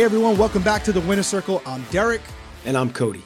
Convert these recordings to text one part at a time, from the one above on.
Hey everyone, welcome back to the Winner Circle. I'm Derrick. And I'm Cody.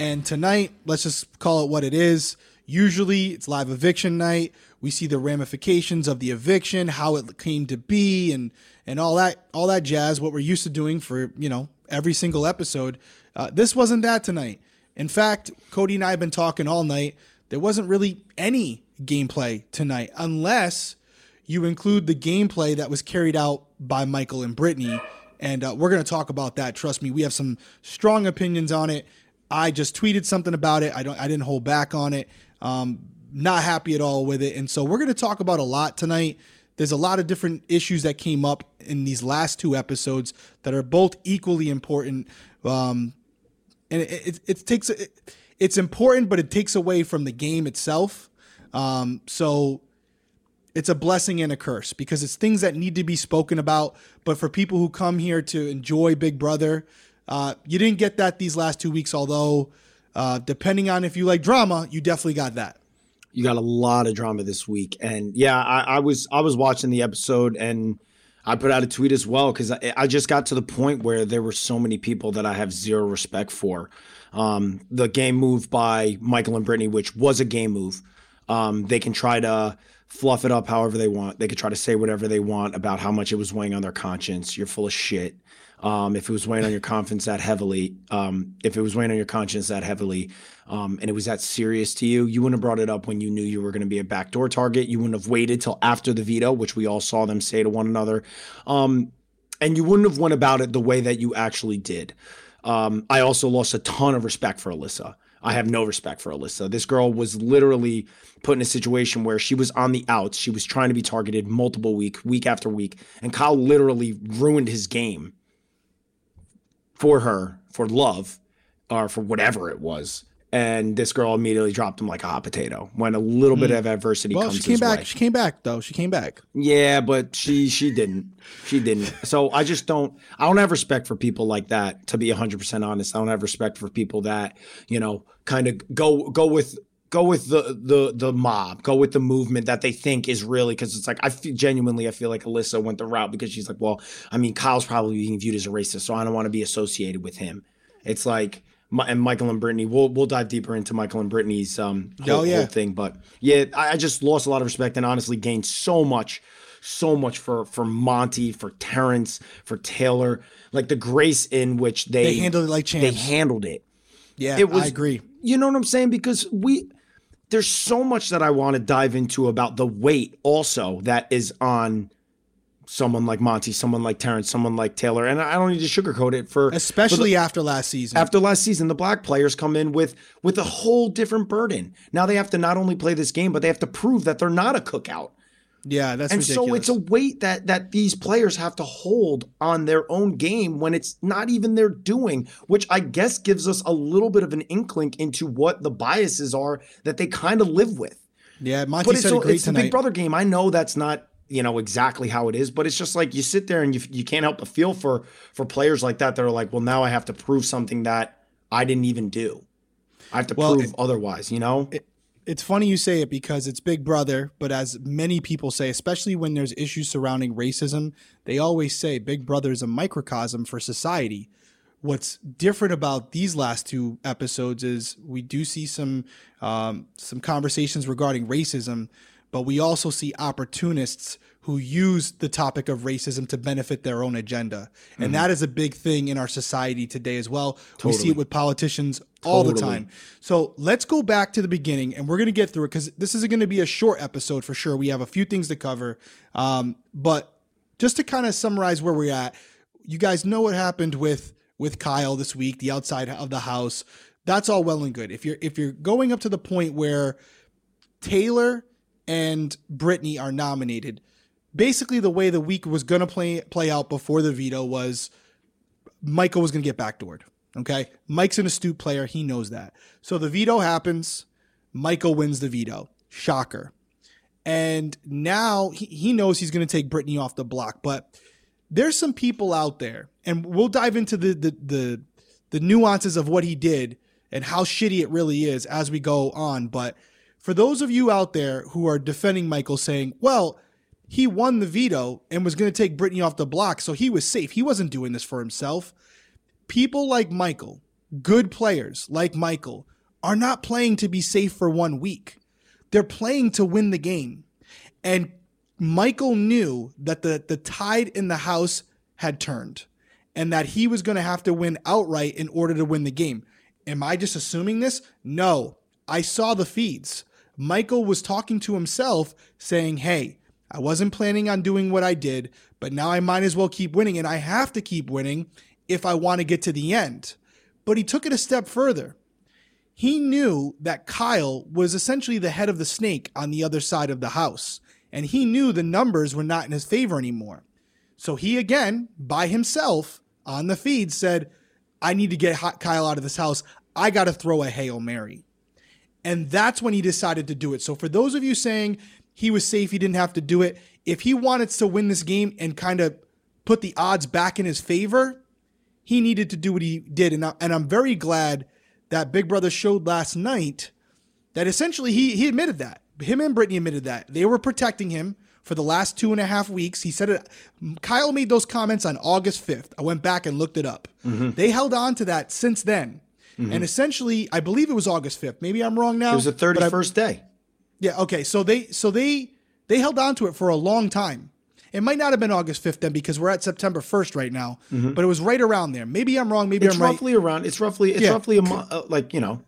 And tonight, let's just call it what it is. Usually it's live eviction night. We see the ramifications of the eviction, how it came to be, and and all that all that jazz, what we're used to doing for, you know, every single episode. Uh, this wasn't that tonight. In fact, Cody and I have been talking all night. There wasn't really any gameplay tonight, unless you include the gameplay that was carried out by Michael and Brittany and uh, we're going to talk about that. Trust me, we have some strong opinions on it. I just tweeted something about it. I don't. I didn't hold back on it. Um, not happy at all with it, and so we're going to talk about a lot tonight. There's a lot of different issues that came up in these last two episodes that are both equally important. Um, and it, it, it takes it, it's important, but it takes away from the game itself. Um, so it's a blessing and a curse because it's things that need to be spoken about. But for people who come here to enjoy Big Brother, uh, you didn't get that these last two weeks. Although, uh, depending on if you like drama, you definitely got that. You got a lot of drama this week, and yeah, I, I was I was watching the episode and. I put out a tweet as well because I, I, just got to the point where there were so many people that I have zero respect for. Um, the game move by Michael and Brittany, which was a game move, um, they can try to fluff it up however they want. They could try to say whatever they want about how much it was weighing on their conscience. You're full of shit. Um, if it was weighing on your conscience that heavily, um, if it was weighing on your conscience that heavily, um, and it was that serious to you, you wouldn't have brought it up when you knew you were going to be a backdoor target. You wouldn't have waited till after the veto, which we all saw them say to one another. Um, and you wouldn't have went about it the way that you actually did. Um, I also lost a ton of respect for Alyssa. I have no respect for Alyssa. This girl was literally put in a situation where she was on the outs. She was trying to be targeted multiple week, week after week, and Kyle literally ruined his game for her, for love, or for whatever it was. And this girl immediately dropped him like a hot potato when a little mm. bit hmm. of adversity well, comes. She came back. Way. She came back though. She came back. Yeah, but she she didn't. She didn't. So I just don't. I don't have respect for people like that. To be hundred percent honest, I don't have respect for people that you know kind of go go with go with the the the mob, go with the movement that they think is really because it's like I feel genuinely I feel like Alyssa went the route because she's like, well, I mean, Kyle's probably being viewed as a racist, so I don't want to be associated with him. It's like and Michael and Brittany. We'll we'll dive deeper into Michael and Brittany's um whole, oh, yeah. whole thing, but yeah, I, I just lost a lot of respect and honestly gained so much so much for for Monte, for Terrance, for Taylor, like the grace in which they, they handled it like champs. They handled it. Yeah, it was, I agree. You know what I'm saying? Because we there's so much that I want to dive into about the weight also that is on someone like Monte, someone like Terrance, someone like Taylor. And I don't need to sugarcoat it for especially for the, after last season. After last season, the black players come in with with a whole different burden. Now they have to not only play this game, but they have to prove that they're not a cookout. Yeah, that's and ridiculous. so it's a weight that that these players have to hold on their own game when it's not even their doing, which I guess gives us a little bit of an inkling into what the biases are that they kind of live with. Yeah, Monte but said it's, it great it's tonight. the Big Brother game. I know that's not you know exactly how it is, but it's just like you sit there and you you can't help but feel for for players like that that are like, well, now I have to prove something that I didn't even do. I have to well, prove it, otherwise, you know. It, it's funny you say it because it's Big Brother, but as many people say, especially when there's issues surrounding racism, they always say Big Brother is a microcosm for society. What's different about these last two episodes is we do see some um, some conversations regarding racism, but we also see opportunists who use the topic of racism to benefit their own agenda. And mm-hmm. that is a big thing in our society today as well. Totally. We see it with politicians all totally. the time. So let's go back to the beginning and we're going to get through it because this is going to be a short episode for sure. We have a few things to cover. Um, but just to kind of summarize where we're at, you guys know what happened with with Kyle this week, the outside of the house. That's all well and good. If you're if you're going up to the point where Taylor and Brittany are nominated, basically the way the week was going to play play out before the veto was Michael was going to get backdoored. Okay, Mike's an astute player; he knows that. So the veto happens. Michael wins the veto. Shocker. And now he, he knows he's going to take Brittany off the block. But there's some people out there, and we'll dive into the the the, the nuances of what he did and how shitty it really is as we go on. But for those of you out there who are defending Michael, saying, "Well," he won the veto and was going to take Brittany off the block, so he was safe. He wasn't doing this for himself. People like Michael, good players like Michael, are not playing to be safe for one week. They're playing to win the game. And Michael knew that the, the tide in the house had turned and that he was going to have to win outright in order to win the game. Am I just assuming this? No. I saw the feeds. Michael was talking to himself saying, Hey, I wasn't planning on doing what I did, but now I might as well keep winning, and I have to keep winning if I want to get to the end. But he took it a step further. He knew that Kyle was essentially the head of the snake on the other side of the house, and he knew the numbers were not in his favor anymore. So he again, by himself, on the feed said, I need to get Kyle out of this house. I got to throw a Hail Mary. And that's when he decided to do it. So for those of you saying he was safe, he didn't have to do it, if he wanted to win this game and kind of put the odds back in his favor, he needed to do what he did. And, I, and I'm very glad that Big Brother showed last night that essentially he, he admitted that. Him and Brittany admitted that. They were protecting him for the last two and a half weeks. He said it. Kyle made those comments on August 5th. I went back and looked it up. Mm-hmm. They held on to that since then. Mm-hmm. And essentially, I believe it was August 5th. Maybe I'm wrong now. It was the 31st day. Yeah, okay. So they so they they held on to it for a long time. It might not have been August 5th then because we're at September 1st right now, mm-hmm. but it was right around there. Maybe I'm wrong, maybe it's I'm roughly right. around. It's roughly it's yeah. roughly a month uh, like, you know.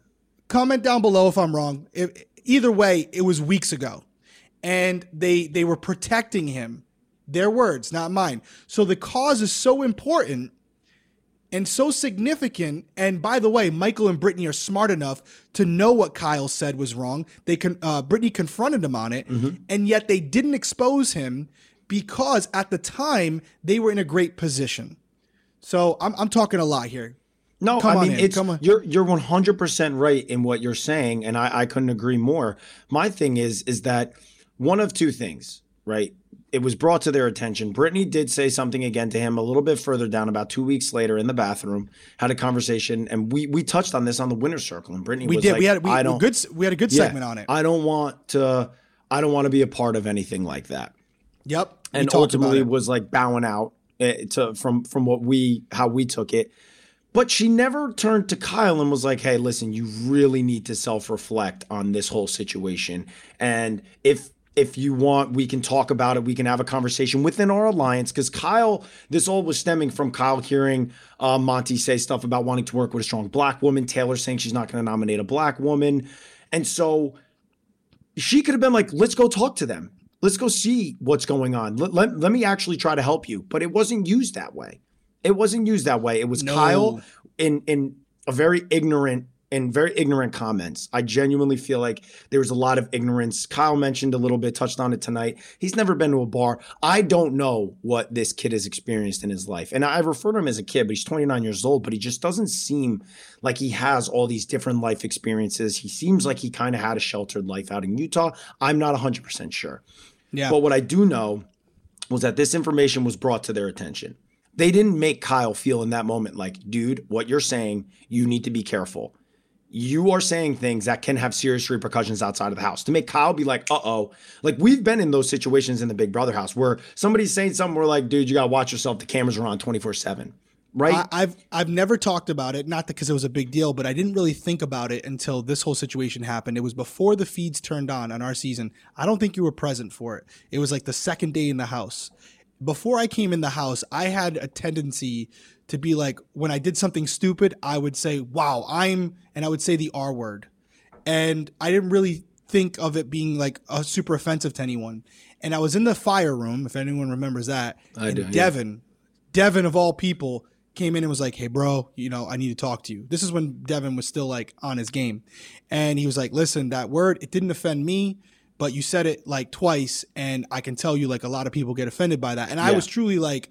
Comment down below if I'm wrong. It, either way, it was weeks ago and they they were protecting him. Their words, not mine. So the cause is so important and so significant. And by the way, Michael and Brittany are smart enough to know what Kyle said was wrong. They can uh, Brittany confronted him on it, mm-hmm. and yet they didn't expose him because at the time they were in a great position. So I'm, I'm talking a lot here. No, Come I mean it's you're you're 100 percent right in what you're saying, and I, I couldn't agree more. My thing is is that one of two things, right? It was brought to their attention. Brittany did say something again to him a little bit further down, about two weeks later in the bathroom, had a conversation, and we we touched on this on the winner's circle. And Brittany, we did. Like, we had we, I don't, good. We had a good segment yeah, on it. I don't want to. I don't want to be a part of anything like that. Yep. And ultimately was like bowing out eh, to from from what we how we took it. But she never turned to Kyle and was like, hey, listen, you really need to self reflect on this whole situation. And if if you want, we can talk about it. We can have a conversation within our alliance because Kyle, this all was stemming from Kyle hearing uh, Monte say stuff about wanting to work with a strong black woman. Taylor saying she's not going to nominate a black woman. And so she could have been like, let's go talk to them. Let's go see what's going on. Let, let, let me actually try to help you. But it wasn't used that way. It wasn't used that way. It was no. Kyle in in a very ignorant and very ignorant comments. I genuinely feel like there was a lot of ignorance. Kyle mentioned a little bit, touched on it tonight. He's never been to a bar. I don't know what this kid has experienced in his life. And I refer to him as a kid, but he's 29 years old, but he just doesn't seem like he has all these different life experiences. He seems like he kind of had a sheltered life out in Utah. I'm not 100% sure. Yeah. But what I do know was that this information was brought to their attention. They didn't make Kyle feel in that moment like, dude, what you're saying, you need to be careful you are saying things that can have serious repercussions outside of the house to make Kyle be like, uh oh. Like we've been in those situations in the Big Brother house where somebody's saying something, we're like, dude, you gotta watch yourself. The cameras are on 24 7. Right. I, have I've never talked about it, not because it was a big deal, but I didn't really think about it until this whole situation happened. It was before the feeds turned on on our season. I don't think you were present for it. It was like the second day in the house. Before I came in the house, I had a tendency to be like when I did something stupid, I would say, "Wow, I'm," and I would say the R word, and I didn't really think of it being like a super offensive to anyone. And I was in the fire room, if anyone remembers that. I and do. Devin, yeah. Devin of all people, came in and was like, "Hey, bro, you know, I need to talk to you." This is when Devin was still like on his game, and he was like, "Listen, that word it didn't offend me." But you said it like twice, and I can tell you like a lot of people get offended by that. And yeah. I was truly like,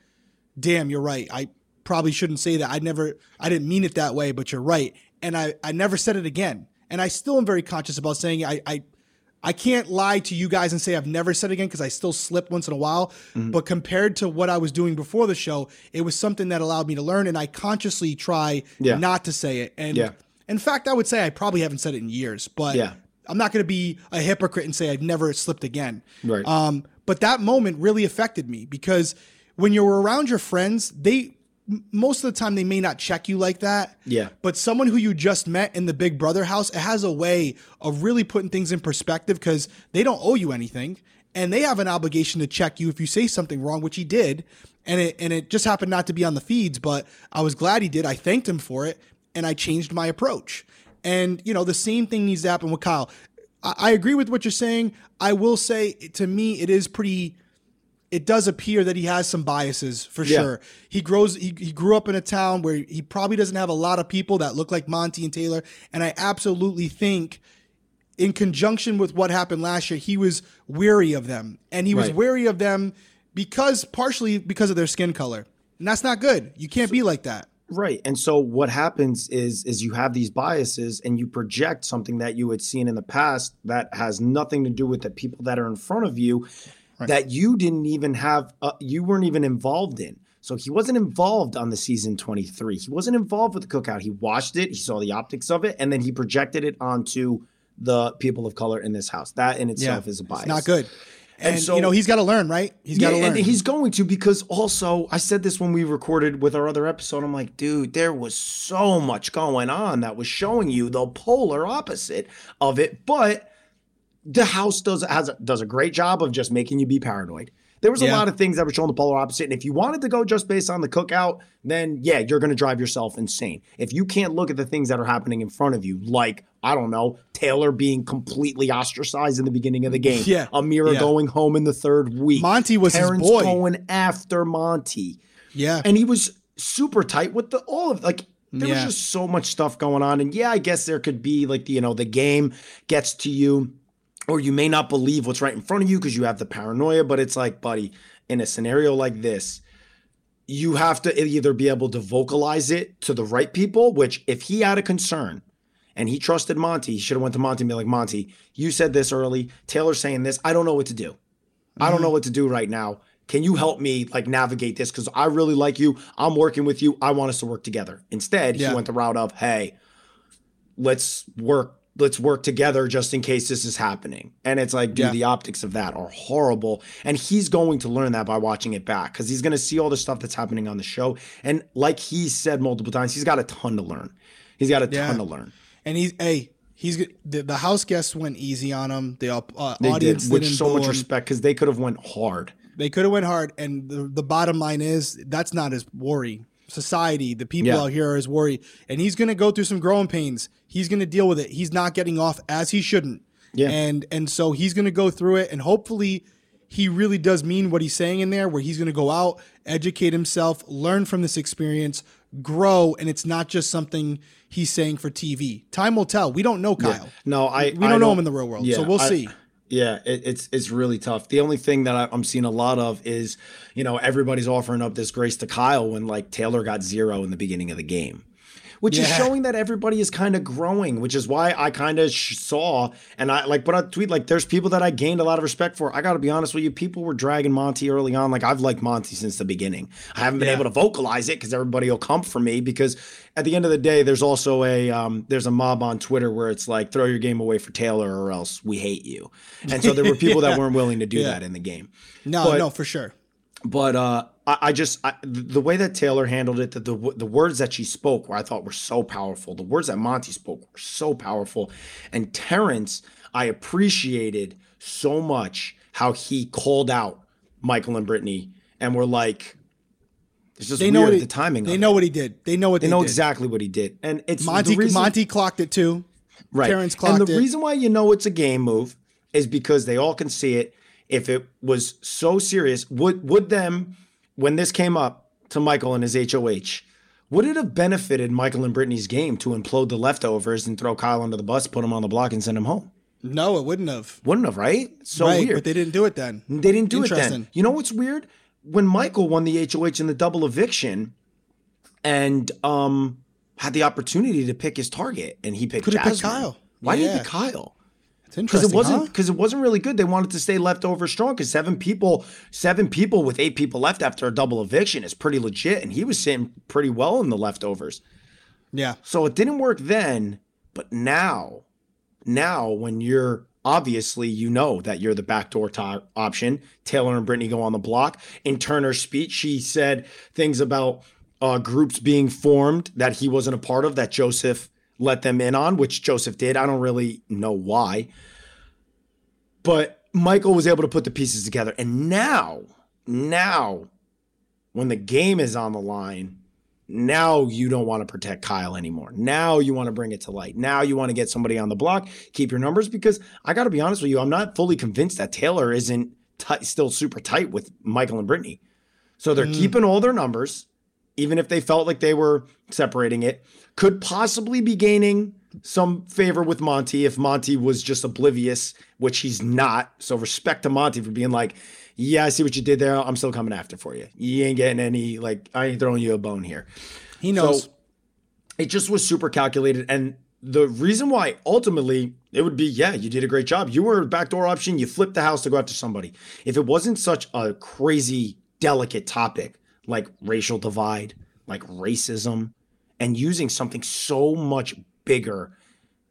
damn, you're right. I probably shouldn't say that. I never, I didn't mean it that way, but you're right. And I, I never said it again. And I still am very conscious about saying I, I, I can't lie to you guys and say I've never said it again because I still slip once in a while. Mm-hmm. But compared to what I was doing before the show, it was something that allowed me to learn, and I consciously try yeah. not to say it. And yeah. in fact, I would say I probably haven't said it in years. But yeah. I'm not going to be a hypocrite and say I've never slipped again. Right. Um, But that moment really affected me because when you're around your friends, they most of the time they may not check you like that. Yeah. But someone who you just met in the Big Brother house, it has a way of really putting things in perspective because they don't owe you anything and they have an obligation to check you if you say something wrong, which he did. And it and it just happened not to be on the feeds, but I was glad he did. I thanked him for it and I changed my approach. And you know, the same thing needs to happen with Kyle. I, I agree with what you're saying. I will say to me it is pretty it does appear that he has some biases for Yeah. sure. He grows he, he grew up in a town where he probably doesn't have a lot of people that look like Monte and Taylor and I absolutely think in conjunction with what happened last year he was weary of them and he was Right. wary of them because partially because of their skin color. And that's not good. You can't be like that. Right. And so what happens is is you have these biases and you project something that you had seen in the past that has nothing to do with the people that are in front of you that you didn't even have uh, you weren't even involved in. So he wasn't involved on the season 23. He wasn't involved with the cookout. He watched it, he saw the optics of it and then he projected it onto the people of color in this house. That in itself is a bias. It's not good. And, And so- you know, he's got to learn, right? He's got to Yeah, learn. and he's going to because also I said this when we recorded with our other episode. I'm like, dude, there was so much going on that was showing you the polar opposite of it. But the house does has a, does a great job of just making you be paranoid. There was a Yeah. lot of things that were showing the polar opposite, and if you wanted to go just based on the cookout, then yeah, you're going to drive yourself insane. If you can't look at the things that are happening in front of you, like I don't know, Taylor being completely ostracized in the beginning of the game, Yeah. Ameerah Yeah. going home in the third week, Monte was his boy. going after Monte, yeah. and he was super tight with the all of like. There Yeah. was just so much stuff going on, and yeah, I guess there could be like the, you know the game gets to you, or you may not believe what's right in front of you because you have the paranoia. But it's like, buddy, in a scenario like this, you have to either be able to vocalize it to the right people. Which, if he had a concern and he trusted Monte, he should have went to Monte and be like, Monte, you said this early. Taylor's saying this. I don't know what to do. I don't mm-hmm. know what to do right now. Can you help me like navigate this? Because I really like you. I'm working with you. I want us to work together. Instead, Yeah. he went the route of, hey, let's work. Let's work together just in case this is happening. And it's like, dude, Yeah. the optics of that are horrible. And he's going to learn that by watching it back because he's going to see all the stuff that's happening on the show. And like he said multiple times, he's got a ton to learn. He's got a Yeah. ton to learn. And he's hey, he's the, the house guests went easy on him. The uh, They audience did, with didn't so much him. respect because they could have went hard. They could have went hard, and the, the bottom line is that's not his worry. Society, the people Yeah. out here are his worry, and he's going to go through some growing pains. He's going to deal with it. He's not getting off as he shouldn't. Yeah. and and so he's going to go through it, and hopefully he really does mean what he's saying in there. Where he's going to go out, educate himself, learn from this experience, grow, and it's not just something he's saying for TV. Time will tell. We don't know Kyle. No, I We don't know him in the real world, so we'll I- see. Yeah, it, it's it's really tough. The only thing that I, I'm seeing a lot of is, you know, everybody's offering up this grace to Kyle when like Taylor got zero in the beginning of the game, which is showing that everybody is kind of growing. Which is why I kind of sh- saw and I like put out a tweet like, there's people that I gained a lot of respect for. I got to be honest with you, people were dragging Monte early on. Like I've liked Monte since the beginning. I haven't been Yeah. able to vocalize it because everybody will come for me because at the end of the day, there's also a um, there's a mob on Twitter where it's like throw your game away for Taylor or else we hate you. And so there were people that weren't willing to do Yeah. that in the game. No, But- no, for sure. But uh, I, I just I, the way that Taylor handled it, the, the the words that she spoke, were I thought were so powerful. The words that Monte spoke were so powerful, and Terrance, I appreciated so much how he called out Michael and Brittany, and were like, it's just They weird know what he, the timing. They know it. what he did. They know what They they know did. exactly what he did, and it's Monte reason, Monte clocked it too. right. Terrance clocked it. and the it. reason why you know it's a game move is because they all can see it. If it was so serious, would would them when this came up to Michael and his HOH, would it have benefited Michael and Brittany's game to implode the leftovers and throw Kyle under the bus, put him on the block, and send him home? No, it wouldn't have. Wouldn't have, right? So right, weird. but they didn't do it then. They didn't do it then. You know what's weird? When Michael won the HOH in the double eviction and um had the opportunity to pick his target and he picked Could've picked Kyle. Why did he pick Kyle? It's Because it wasn't huh? because it wasn't really good. They wanted to stay leftover strong because seven people, seven people with eight people left after a double eviction is pretty legit. And he was sitting pretty well in the leftovers. Yeah. So it didn't work then, but now, now when you're obviously you know that you're the backdoor to- option. Taylor and Brittany go on the block. In Turner's speech, she said things about uh, groups being formed that he wasn't a part of that Joseph let them in on, which Joseph did. I don't really know why. But Michael was able to put the pieces together. And now, now, when the game is on the line, now you don't want to protect Kyle anymore. Now you want to bring it to light. Now you want to get somebody on the block, keep your numbers because I got to be honest with you, I'm not fully convinced that Taylor isn't t- still super tight with Michael and Brittany. So they're mm. keeping all their numbers, even if they felt like they were separating it. Could possibly be gaining some favor with Monte if Monte was just oblivious, which he's not. So respect to Monte for being like, yeah, I see what you did there. I'm still coming after for you. You ain't getting any, like, I ain't throwing you a bone here. He knows. So it just was super calculated. And the reason why ultimately it would be, yeah, you did a great job. You were a backdoor option. You flipped the house to go after somebody. If it wasn't such a crazy, delicate topic like racial divide, like racism, and using something so much bigger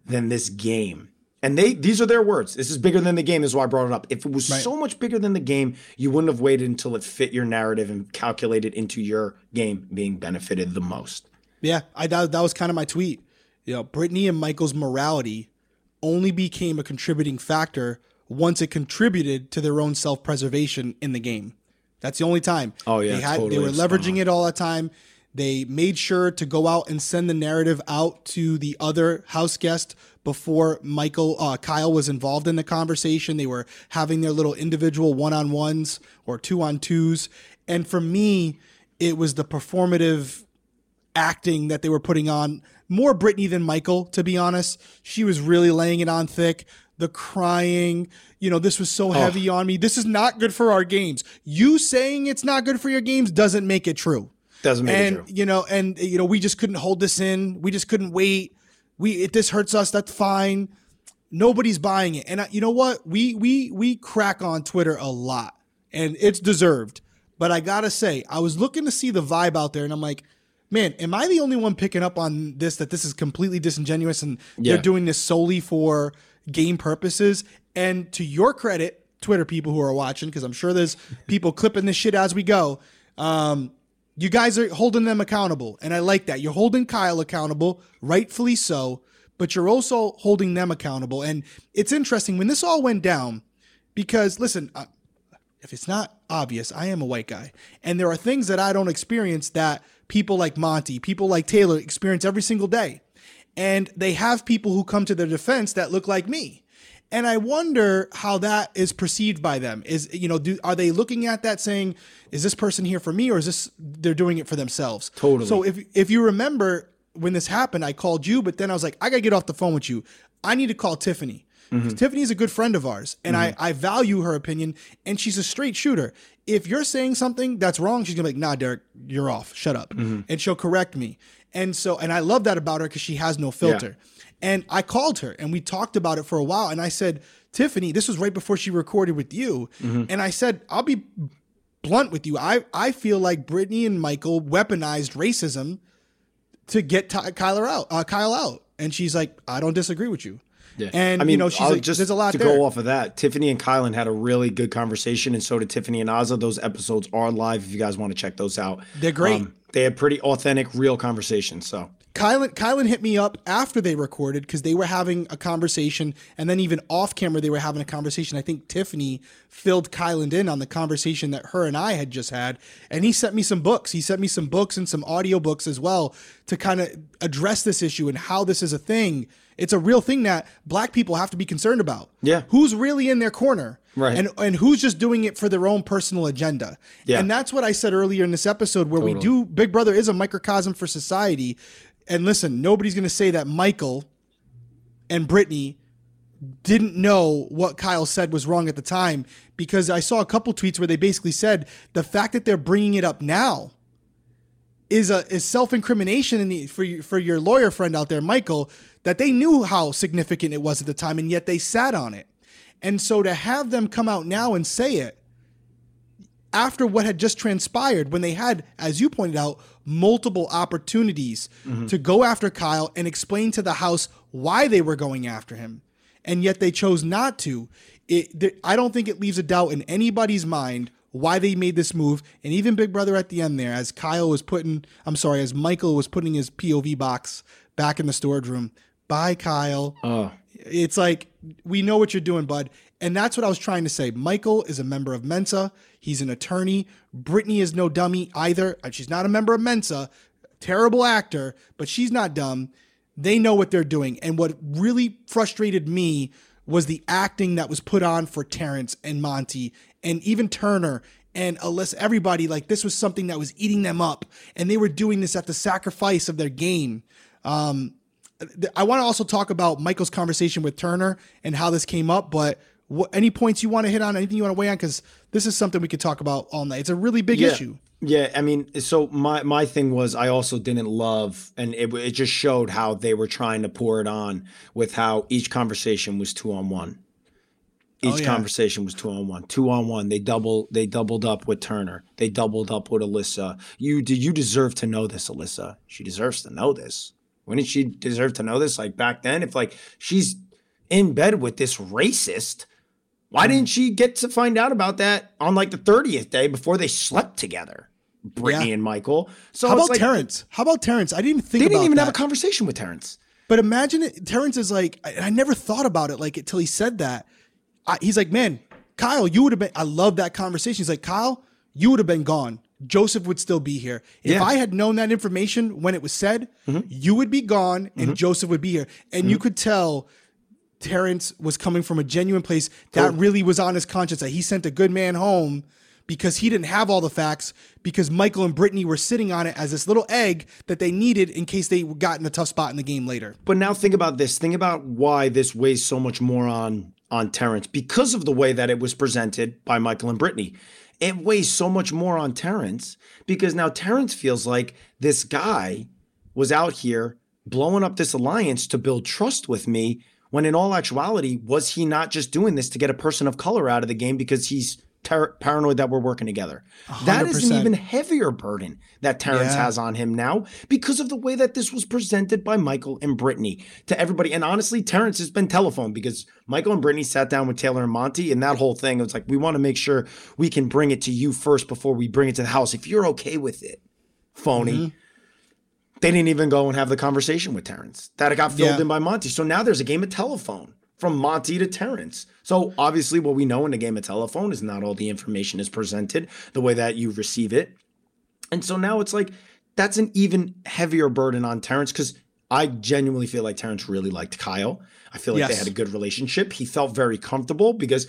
than this game and they these are their words. This is bigger than the game. Is why I brought it up. If it was right. so much bigger than the game, you wouldn't have waited until it fit your narrative and calculated into your game being benefited the most. Yeah, I that, that was kind of my tweet. You know, Brittany and Michael's morality only became a contributing factor once it contributed to their own self preservation in the game. That's the only time. Oh yeah, they had totally they were leveraging it all the time. They made sure to go out and send the narrative out to the other house guest before Michael uh, Kyle was involved in the conversation. They were having their little individual one on ones or two on twos, and for me, it was the performative acting that they were putting on more Brittany than Michael. To be honest, she was really laying it on thick. The crying, you know, this was so heavy oh. on me. This is not good for our games. You saying it's not good for your games doesn't make it true. Doesn't make and, it true. You know, and you know, we just couldn't hold this in. We just couldn't wait. We if this hurts us, that's fine. Nobody's buying it. And you know what? We we we crack on Twitter a lot, and it's deserved. But I gotta say, I was looking to see the vibe out there, and I'm like, man, am I the only one picking up on this? That this is completely disingenuous, and yeah. they're doing this solely for game purposes. And to your credit, Twitter people who are watching, because I'm sure there's people clipping this shit as we go. Um, you guys are holding them accountable, and I like that. You're holding Kyle accountable, rightfully so, but you're also holding them accountable. And it's interesting when this all went down, because listen, uh, if it's not obvious, I am a white guy, and there are things that I don't experience that people like Monte, people like Taylor experience every single day. And they have people who come to their defense that look like me. And I wonder how that is perceived by them. Is you know, do are they looking at that saying, "Is this person here for me, or is this they're doing it for themselves?" Totally. So if if you remember when this happened, I called you, but then I was like, I gotta get off the phone with you. I need to call Tiffany. Mm-hmm. Tiffany is a good friend of ours, and mm-hmm. I, I value her opinion, and she's a straight shooter. If you're saying something that's wrong, she's gonna be like, "Nah, Derrick, you're off. Shut up," mm-hmm. and she'll correct me. And so, and I love that about her because she has no filter. Yeah. And I called her and we talked about it for a while. And I said, Tiffany, this was right before she recorded with you. Mm-hmm. And I said, I'll be blunt with you. I, I feel like Brittany and Michael weaponized racism to get Ty- Kyler out, uh, Kyle out. And she's like, I don't disagree with you. Yeah. And I mean, you know, she's like, just there's a lot to there. go off of that. Tiffany and Kyland had a really good conversation, and so did Tiffany and Azah. Those episodes are live if you guys want to check those out. They're great. Um, they had pretty authentic, real conversations. So Kyland, Kyland hit me up after they recorded because they were having a conversation, and then even off camera they were having a conversation. I think Tiffany filled Kyland in on the conversation that her and I had just had, and he sent me some books. He sent me some books and some audio books as well to kind of address this issue and how this is a thing. It's a real thing that black people have to be concerned about. Yeah, who's really in their corner? Right. And and who's just doing it for their own personal agenda. Yeah. And that's what I said earlier in this episode where totally. we do Big Brother is a microcosm for society. And listen, nobody's going to say that Michael and Brittany didn't know what Kyle said was wrong at the time because I saw a couple tweets where they basically said the fact that they're bringing it up now is a is self-incrimination in the for for your lawyer friend out there Michael that they knew how significant it was at the time and yet they sat on it. And so to have them come out now and say it after what had just transpired when they had as you pointed out multiple opportunities mm-hmm. to go after Kyle and explain to the House why they were going after him. and yet they chose not to. It, th- I don't think it leaves a doubt in anybody's mind why they made this move. And even Big Brother at the end there, as Kyle was putting, I'm sorry, as Michael was putting his POV box back in the storage room. Bye, Kyle. Oh. It's like, we know what you're doing, bud. And that's what I was trying to say. Michael is a member of Mensa. He's an attorney. Brittany is no dummy either. She's not a member of Mensa. Terrible actor, but she's not dumb. They know what they're doing. And what really frustrated me was the acting that was put on for Terrance and Monte and even Turner and Alyssa, everybody. Like this was something that was eating them up. And they were doing this at the sacrifice of their game. Um, I want to also talk about Michael's conversation with Turner and how this came up, but what, any points you want to hit on, anything you want to weigh on? Because this is something we could talk about all night. It's a really big yeah. issue. Yeah, I mean, so my my thing was I also didn't love, and it it just showed how they were trying to pour it on with how each conversation was two on one. Oh, each oh, yeah. conversation was two on one, two on one. They double they doubled up with Turner. They doubled up with Alyssa. You did you deserve to know this, Alyssa? She deserves to know this. Wouldn't she deserve to know this? Like back then, if like she's in bed with this racist why mm. didn't she get to find out about that on like the 30th day before they slept together? Brittany yeah. and Michael. So how about like, Terrance? How about Terrance? I didn't think they didn't even that. have a conversation with Terrance. But imagine it. Terrance is like, I, I never thought about it like until he said that. I, he's like, man, Kyle, you would have been. I love that conversation. He's like, Kyle, you would have been gone. Joseph would still be here. If yeah. I had known that information when it was said, mm-hmm. you would be gone and mm-hmm. Joseph would be here. And mm-hmm. you could tell Terrance was coming from a genuine place that really was on his conscience that he sent a good man home because he didn't have all the facts because Michael and Brittany were sitting on it as this little egg that they needed in case they got in a tough spot in the game later. But now think about this. Think about why this weighs so much more on on Terrance because of the way that it was presented by Michael and Brittany. It weighs so much more on Terrance because now Terrance feels like this guy was out here blowing up this alliance to build trust with me when in all actuality, was he not just doing this to get a person of color out of the game because he's ter- paranoid that we're working together? 100%. That is an even heavier burden that Terrance yeah. has on him now because of the way that this was presented by Michael and Brittany to everybody. And honestly, Terrance has been telephoned because Michael and Brittany sat down with Taylor and Monte, and that whole thing was like, we want to make sure we can bring it to you first before we bring it to the house. If you're okay with it, phony. Mm-hmm they didn't even go and have the conversation with Terrance. That got filled yeah. in by Monte. So now there's a game of telephone from Monte to Terrance. So obviously, what we know in a game of telephone is not all the information is presented the way that you receive it. And so now it's like that's an even heavier burden on Terrance because I genuinely feel like Terrance really liked Kyle. I feel like yes. they had a good relationship. He felt very comfortable because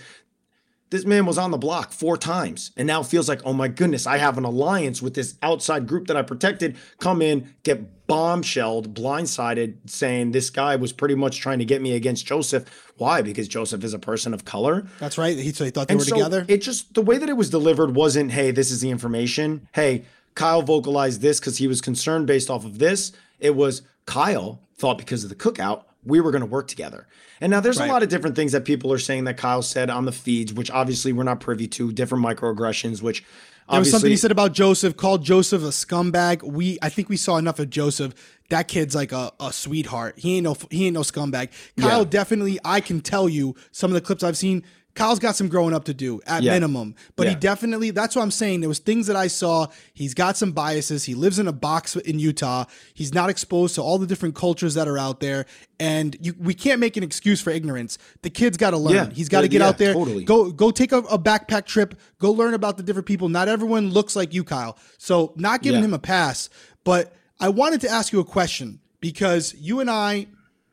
this man was on the block four times and now feels like, oh my goodness, I have an alliance with this outside group that I protected. Come in, get bombshelled, blindsided, saying this guy was pretty much trying to get me against Joseph. Why? Because Joseph is a person of color. That's right. He, so he thought they and were so together. It just, the way that it was delivered wasn't, hey, this is the information. Hey, Kyle vocalized this because he was concerned based off of this. It was Kyle thought because of the cookout, we were going to work together. And now there's right. a lot of different things that people are saying that Kyle said on the feeds, which obviously we're not privy to, different microaggressions, which there was something he said about Joseph, called Joseph a scumbag. We I think we saw enough of Joseph. That kid's like a, a sweetheart. He ain't no he ain't no scumbag. Kyle yeah. definitely I can tell you some of the clips I've seen Kyle's got some growing up to do at yeah. minimum, but yeah. he definitely, that's what I'm saying. There was things that I saw. He's got some biases. He lives in a box in Utah. He's not exposed to all the different cultures that are out there. And you, we can't make an excuse for ignorance. The kid's got to learn. Yeah. He's got to get out there. Totally. Go, go take a, a, backpack trip. Go learn about the different people. Not everyone looks like you, Kyle. So not giving him a pass, but I wanted to ask you a question because you and I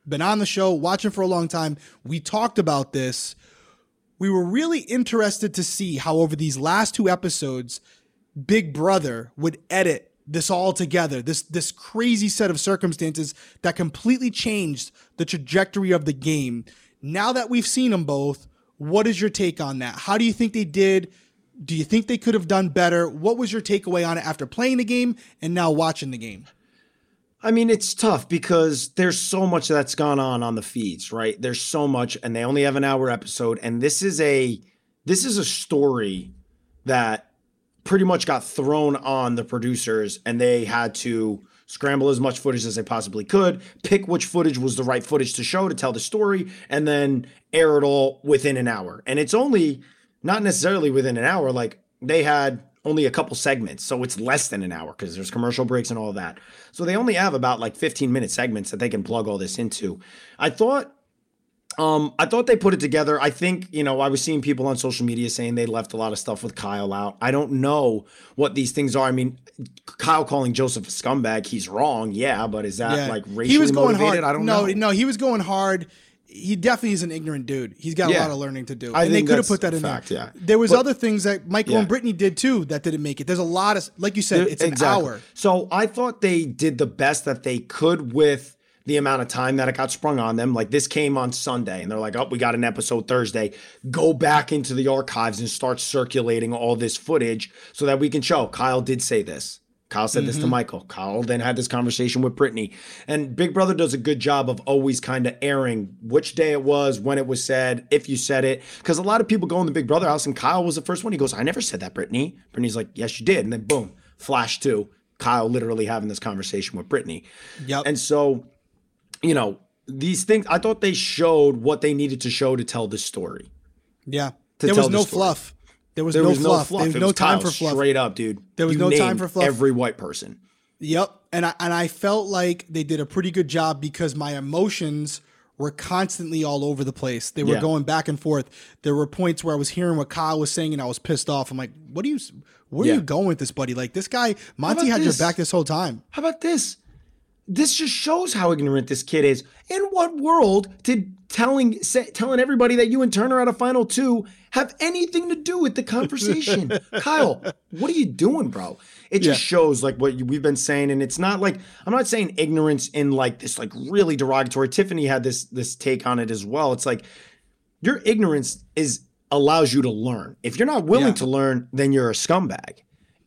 been on the show watching for a long time. We talked about this we were really interested to see how over these last two episodes, Big Brother would edit this all together, this this crazy set of circumstances that completely changed the trajectory of the game. Now that we've seen them both, what is your take on that? How do you think they did? Do you think they could have done better? What was your takeaway on it after playing the game and now watching the game? I mean, it's tough because there's so much that's gone on on the feeds, right? There's so much, and they only have an hour episode, and this is a this is a story that pretty much got thrown on the producers and they had to scramble as much footage as they possibly could, pick which footage was the right footage to show to tell the story, and then air it all within an hour. And it's only not necessarily within an hour, like they had only a couple segments, so it's less than an hour because there's commercial breaks and all that. So they only have about like 15 minute segments that they can plug all this into. I thought um, I thought they put it together. I think, you know, I was seeing people on social media saying they left a lot of stuff with Kyle out. I don't know what these things are. I mean, Kyle calling Joseph a scumbag, he's wrong, yeah, but is that yeah. like racially he was going motivated? Hard. I don't no, know. No, he was going hard. He definitely is an ignorant dude. He's got yeah. a lot of learning to do. I and they could have put that in fact, there. Yeah. There was but, other things that Michael yeah. and Brittany did too that didn't make it. There's a lot of like you said, it's exactly. an hour. So I thought they did the best that they could with the amount of time that it got sprung on them. Like this came on Sunday and they're like, oh, we got an episode Thursday. Go back into the archives and start circulating all this footage so that we can show Kyle did say this. Kyle said mm-hmm. this to mm-hmm. Michael. Kyle then had this conversation with Brittany. And Big Brother does a good job of always kind of airing which day it was, when it was said, if you said it. Because a lot of people go in the Big Brother house and Kyle was the first one. He goes, I never said that, Brittany. Brittany's like, yes, you did. And then boom, flash to Kyle literally having this conversation with Brittany. Yep. And so you know, these things, I thought they showed what they needed to show to tell this story. Yeah. There was no the fluff. There was, there no, was fluff. no fluff. There was no time for fluff. Straight up, dude. There was you no time for fluff. Every white person. Yep. And I and I felt like they did a pretty good job because my emotions were constantly all over the place. They were yeah. going back and forth. There were points where I was hearing what Kyle was saying and I was pissed off. I'm like, what are you where yeah. are you going with this, buddy? Like this guy, Monte had this? your back this whole time. How about this? This just shows how ignorant this kid is. In what world did telling say, telling everybody that you and Turner at a final two have anything to do with the conversation? Kyle, what are you doing, bro? It just yeah. shows like what we've been saying, and it's not like I'm not saying ignorance in like this like really derogatory. Tiffany had this this take on it as well. It's like your ignorance is allows you to learn. If you're not willing yeah. to learn, then you're a scumbag.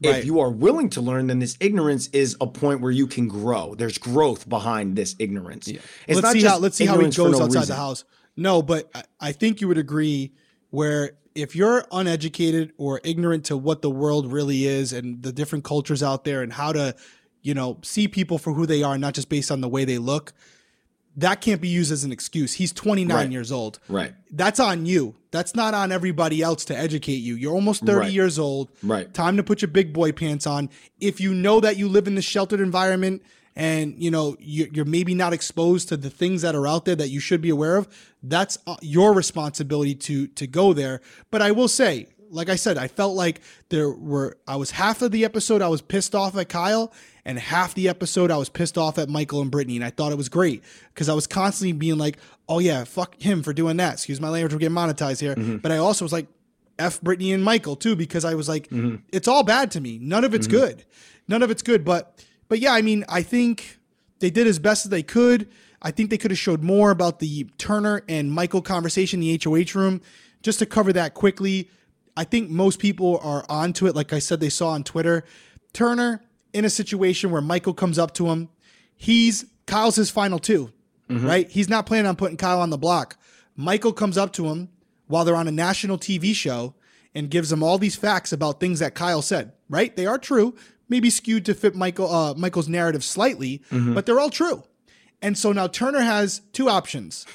Right. If you are willing to learn, then this ignorance is a point where you can grow. There's growth behind this ignorance. Yeah. It's let's see how let's see how he goes no outside reason. the house. No, but I think you would agree where if you're uneducated or ignorant to what the world really is and the different cultures out there and how to, you know, see people for who they are, not just based on the way they look, that can't be used as an excuse. He's 29 right. years old. Right. That's on you. That's not on everybody else to educate you. You're almost 30 right. years old. Right. Time to put your big boy pants on. If you know that you live in this sheltered environment and you know you're maybe not exposed to the things that are out there that you should be aware of, that's uh, your responsibility to to go there. But I will say, like I said, I felt like there were I was half of the episode I was pissed off at Kyle and half the episode, I was pissed off at Michael and Brittany, and I thought it was great because I was constantly being like, "Oh yeah, fuck him for doing that." Excuse my language, we're getting monetized here. Mm-hmm. But I also was like, "F Brittany and Michael" too because I was like, mm-hmm. "It's all bad to me. None of it's mm-hmm. good. None of it's good." But but yeah, I mean, I think they did as best as they could. I think they could have showed more about the Turner and Michael conversation in the HOH room. Just to cover that quickly, I think most people are onto it. Like I said, they saw on Twitter. Turner in a situation where Michael comes up to him. He's Kyle's his final 2 mm-hmm. right? He's not planning on putting Kyle on the block. Michael comes up to him while they're on a national TV show and gives him all these facts about things that Kyle said, right? They are true, maybe skewed to fit Michael uh, Michael's narrative slightly, mm-hmm. but they're all true. And so now Turner has two options.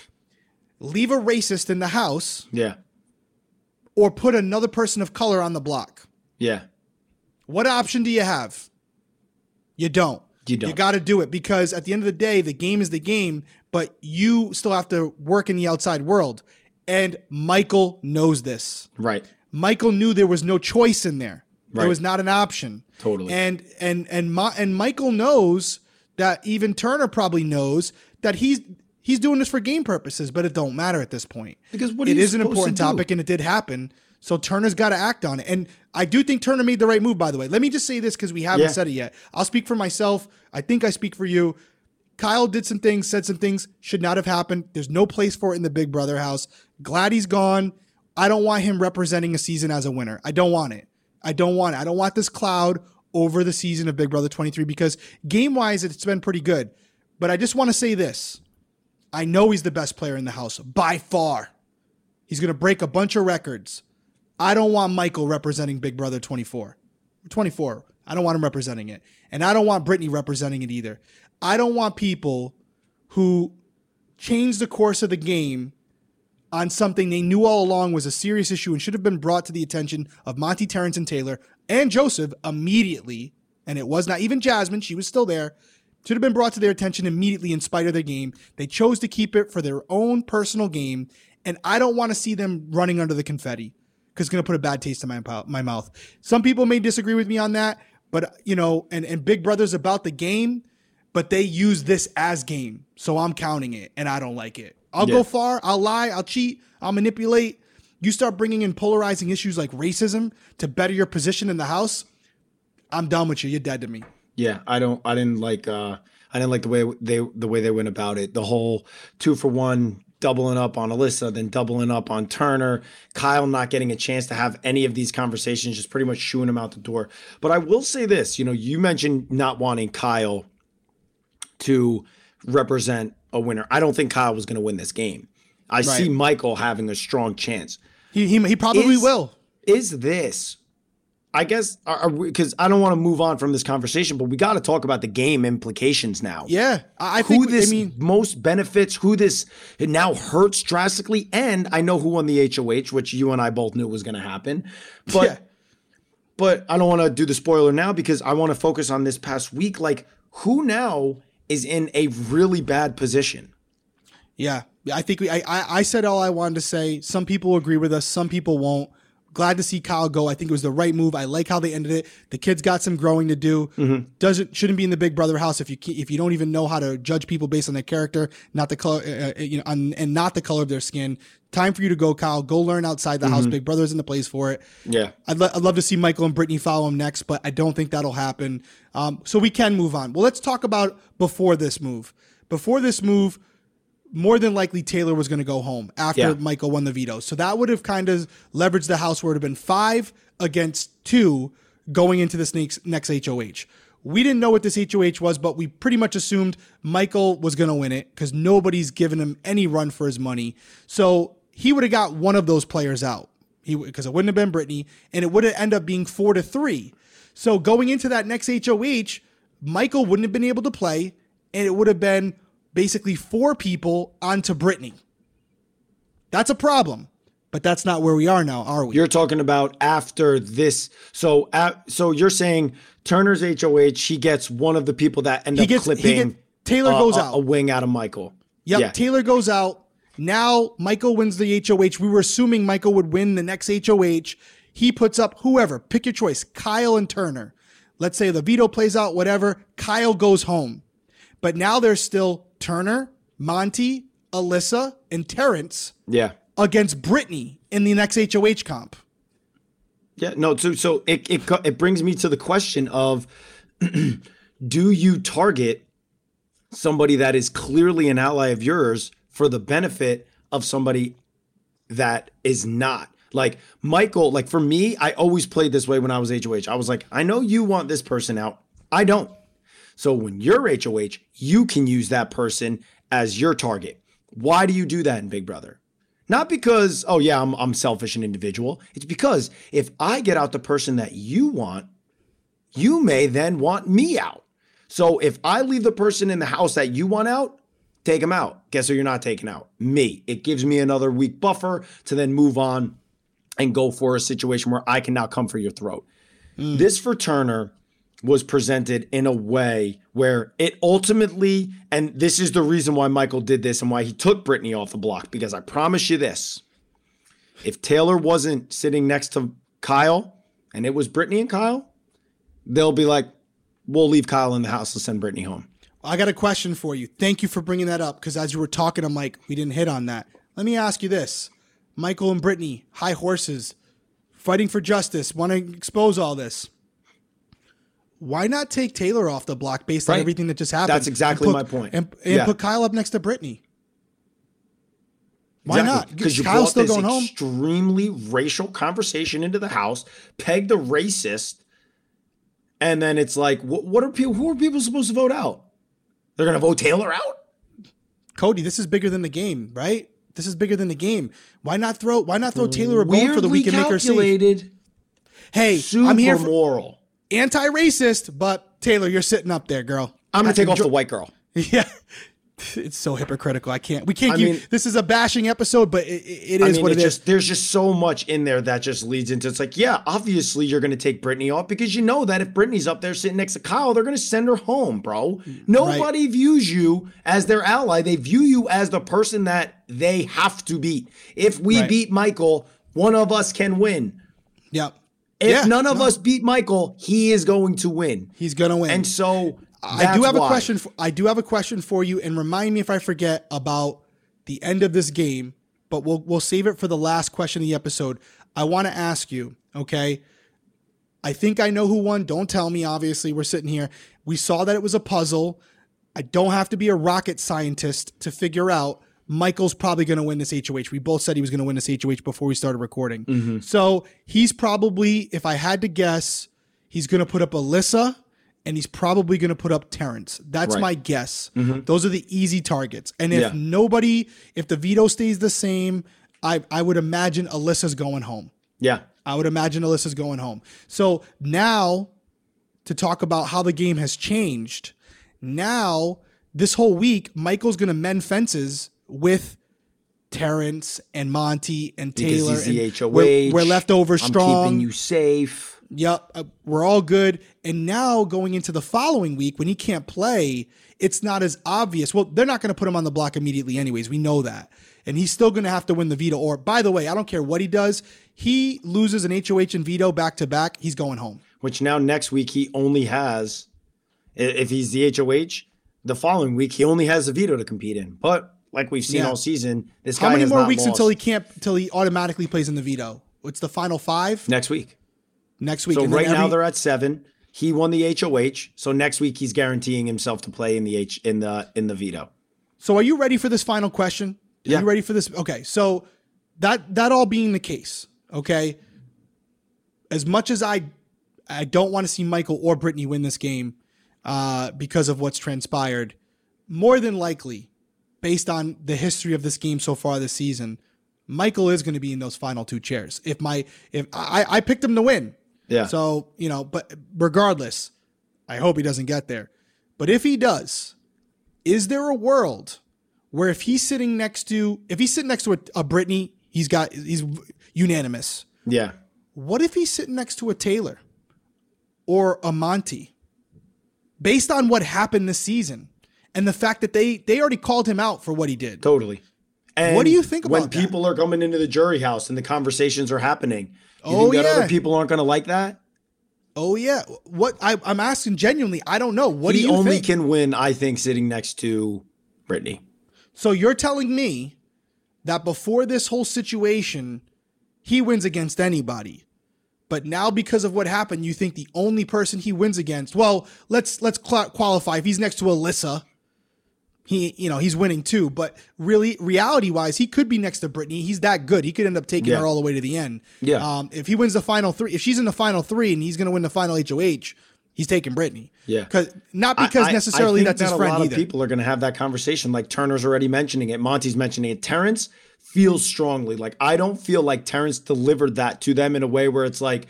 Leave a racist in the house. Yeah. Or put another person of color on the block. Yeah. What option do you have? You don't. You don't. You got to do it because at the end of the day, the game is the game, but you still have to work in the outside world. And Michael knows this. Right. Michael knew there was no choice in there. Right. There was not an option. Totally. And and and Ma- and Michael knows that even Turner probably knows that he's he's doing this for game purposes, but it don't matter at this point. Because what it is an important topic and it did happen. So Turner's got to act on it. And I do think Turner made the right move, by the way. Let me just say this because we haven't yeah. said it yet. I'll speak for myself. I think I speak for you. Kyle did some things, said some things, should not have happened. There's no place for it in the Big Brother house. Glad he's gone. I don't want him representing a season as a winner. I don't want it. I don't want it. I don't want this cloud over the season of Big Brother 23 because game wise, it's been pretty good. But I just want to say this I know he's the best player in the house by far. He's going to break a bunch of records. I don't want Michael representing Big Brother 24. 24. I don't want him representing it. And I don't want Brittany representing it either. I don't want people who change the course of the game on something they knew all along was a serious issue and should have been brought to the attention of Monte, Terrance, and Taylor and Joseph immediately. And it was not even Jasmine, she was still there. Should have been brought to their attention immediately in spite of their game. They chose to keep it for their own personal game. And I don't want to see them running under the confetti because it's going to put a bad taste in my, my mouth. Some people may disagree with me on that, but, you know, and, and Big Brother's about the game, but they use this as game. So I'm counting it and I don't like it. I'll yeah. go far. I'll lie. I'll cheat. I'll manipulate. You start bringing in polarizing issues like racism to better your position in the house. I'm done with you. You're dead to me. Yeah, I don't. I didn't like. uh I didn't like the way they the way they went about it. The whole two for one doubling up on Alyssa, then doubling up on Turner, Kyle not getting a chance to have any of these conversations, just pretty much shooing him out the door. But I will say this, you know, you mentioned not wanting Kyle to represent a winner. I don't think Kyle was going to win this game. I right. see Michael having a strong chance. He he, he probably is, will. Is this? I guess because I don't want to move on from this conversation, but we got to talk about the game implications now. Yeah, I who think this I mean, most benefits, who this it now hurts drastically, and I know who won the HOH, which you and I both knew was going to happen. But yeah. but I don't want to do the spoiler now because I want to focus on this past week. Like who now is in a really bad position. Yeah, I think we. I, I said all I wanted to say. Some people agree with us. Some people won't. Glad to see Kyle go. I think it was the right move. I like how they ended it. The kid's got some growing to do. Mm-hmm. Doesn't shouldn't be in the Big Brother house if you if you don't even know how to judge people based on their character, not the color, uh, uh you know, on, and not the color of their skin. Time for you to go, Kyle. Go learn outside the mm-hmm. house. Big Brother's in the place for it. Yeah, I'd, lo- I'd love to see Michael and Brittany follow him next, but I don't think that'll happen. Um, so we can move on. Well, let's talk about before this move. Before this move more than likely Taylor was going to go home after yeah. Michael won the veto. So that would have kind of leveraged the House where it would have been five against two going into this next, next HOH. We didn't know what this HOH was, but we pretty much assumed Michael was going to win it because nobody's given him any run for his money. So he would have got one of those players out. Because it wouldn't have been Brittany, and it would have ended up being four to three. So going into that next HOH, Michael wouldn't have been able to play, and it would have been basically four people onto Brittany. That's a problem, but that's not where we are now, are we? You're talking about after this. So, uh, so you're saying Turner's HOH, he gets one of the people that end he up gets, clipping. Gets, Taylor uh, goes a, out. A wing out of Michael. Yep, yeah. Taylor goes out. Now Michael wins the HOH. We were assuming Michael would win the next HOH. He puts up whoever, pick your choice, Kyle and Turner. Let's say the veto plays out, whatever. Kyle goes home. But now there's still Turner, Monte, Alyssa, and Terrance. Yeah. Against Brittany in the next HOH comp. Yeah, no, so so it it it brings me to the question of do you target somebody that is clearly an ally of yours for the benefit of somebody that is not? Like Michael, like for me, I always played this way when I was HOH. I was like, I know you want this person out. I don't. So when you're HOH, you can use that person as your target. Why do you do that in Big Brother? Not because, oh yeah, I'm, I'm selfish and individual. It's because if I get out the person that you want, you may then want me out. So if I leave the person in the house that you want out, take them out. Guess who you're not taking out? Me. It gives me another week buffer to then move on and go for a situation where I can now come for your throat. Mm. This for Turner was presented in a way where it ultimately, and this is the reason why Michael did this and why he took Brittany off the block, because I promise you this if Taylor wasn't sitting next to Kyle and it was Brittany and Kyle, they'll be like, we'll leave Kyle in the house and send Brittany home. I got a question for you. Thank you for bringing that up because as you were talking, I'm like, we didn't hit on that. Let me ask you this Michael and Brittany, high horses, fighting for justice, want to expose all this why not take Taylor off the block based right. on everything that just happened? That's exactly put, my point. And, and yeah. put Kyle up next to Brittany. Why exactly. not? Because Kyle's brought this extremely racial conversation into the house, pegged a racist, and then it's like, what, what are people? Who are people supposed to vote out? They're going to vote Taylor out. Cody, this is bigger than the game, right? This is bigger than the game. Why not throw? Why not throw Taylor a bone for the week and make her safe? Hey, Super I'm here for moral anti-racist, but Taylor, you're sitting up there, girl. I'm gonna I take off the white girl. Yeah. It's so hypocritical. I can't. We can't. I keep, mean- this is a bashing episode, but it, it I mean, what it is. just there's just so much in there that just leads into it's like, yeah, obviously you're gonna take Brittany off because you know that if Brittany's up there sitting next to Kyle, they're gonna send her home, bro. Nobody views you as their ally. They view you as the person that they have to beat. If we Right. beat Michael, one of us can win. Yep. If Yeah, none of no. us beat Michael, he is going to win. He's gonna win. And so I do have why. a question. For, I do have a question for you, and remind me if I forget about the end of this game. But we'll we'll save it for the last question of the episode. I want to ask you. Okay. I think I know who won. Don't tell me. Obviously, we're sitting here. We saw that it was a puzzle. I don't have to be a rocket scientist to figure out Michael's probably going to win this HOH. We both said he was going to win this HOH before we started recording. Mm-hmm. So he's probably, if I had to guess, he's going to put up Alyssa and he's probably going to put up Terrance. That's Right. my guess. Those are the easy targets. And if Yeah. nobody, if the veto stays the same, I, I would imagine Alyssa's going home. Yeah. I would imagine Alyssa's going home. So now to talk about how the game has changed. Now, this whole week, Michael's going to mend fences with Terrance and Monte and Taylor. and HOH. We're, we're left over strong. I'm keeping you safe. Yep, uh, we're all good. And now going into the following week when he can't play, it's not as obvious. Well, they're not going to put him on the block immediately, anyways. We know that. And he's still going to have to win the veto. Or, by the way, I don't care what he does. He loses an HOH and veto back to back. He's going home. which now next week he only has, if he's the HOH, the following week he only has a veto to compete in. But like we've seen Yeah. all season, this How guy many more weeks lost. until he can't? Until he automatically plays in the veto? It's the final five next week? next week. So right now they're at seven. He won the HOH, so next week he's guaranteeing himself to play in the H in the in the veto. So are you ready for this final question? Are Yeah. you ready for this? Okay. So that that all being the case, okay. As much as I I don't want to see Michael or Brittany win this game uh, because of what's transpired, more than likely, based on the history of this game so far this season, Michael is going to be in those final two chairs. If my if I, I picked him to win, Yeah. so, you know, but regardless, I hope he doesn't get there. But if he does, is there a world where if he's sitting next to if he's sitting next to a, a Brittany, he's got he's unanimous. yeah. What if he's sitting next to a Taylor or a Monte? Based on what happened this season and the fact that they they already called him out for what he did. Totally. And What do you think when about that? people are coming into the jury house and the conversations are happening? You Oh, think that yeah. other people aren't going to like that? Oh yeah. What I, I'm asking genuinely, I don't know. What he do you only think? can win, I think, sitting next to Brittany. So you're telling me that before this whole situation, he wins against anybody. But now because of what happened, you think the only person he wins against, well, let's let's qualify if he's next to Alyssa, he you know, he's winning too, but really reality-wise, he could be next to Brittany. He's that good. He could end up taking Yeah. her all the way to the end. Yeah. Um if he wins the final 3, if she's in the final 3 and he's going to win the final HOH, he's taking Brittany. Yeah. Cuz not because I- I- necessarily I think that's his that friend a lot either. of people are going to have that conversation. Like Turner's already mentioning it. Monte's mentioning it. Terrance feels strongly. Like I don't feel like Terrance delivered that to them in a way where it's like,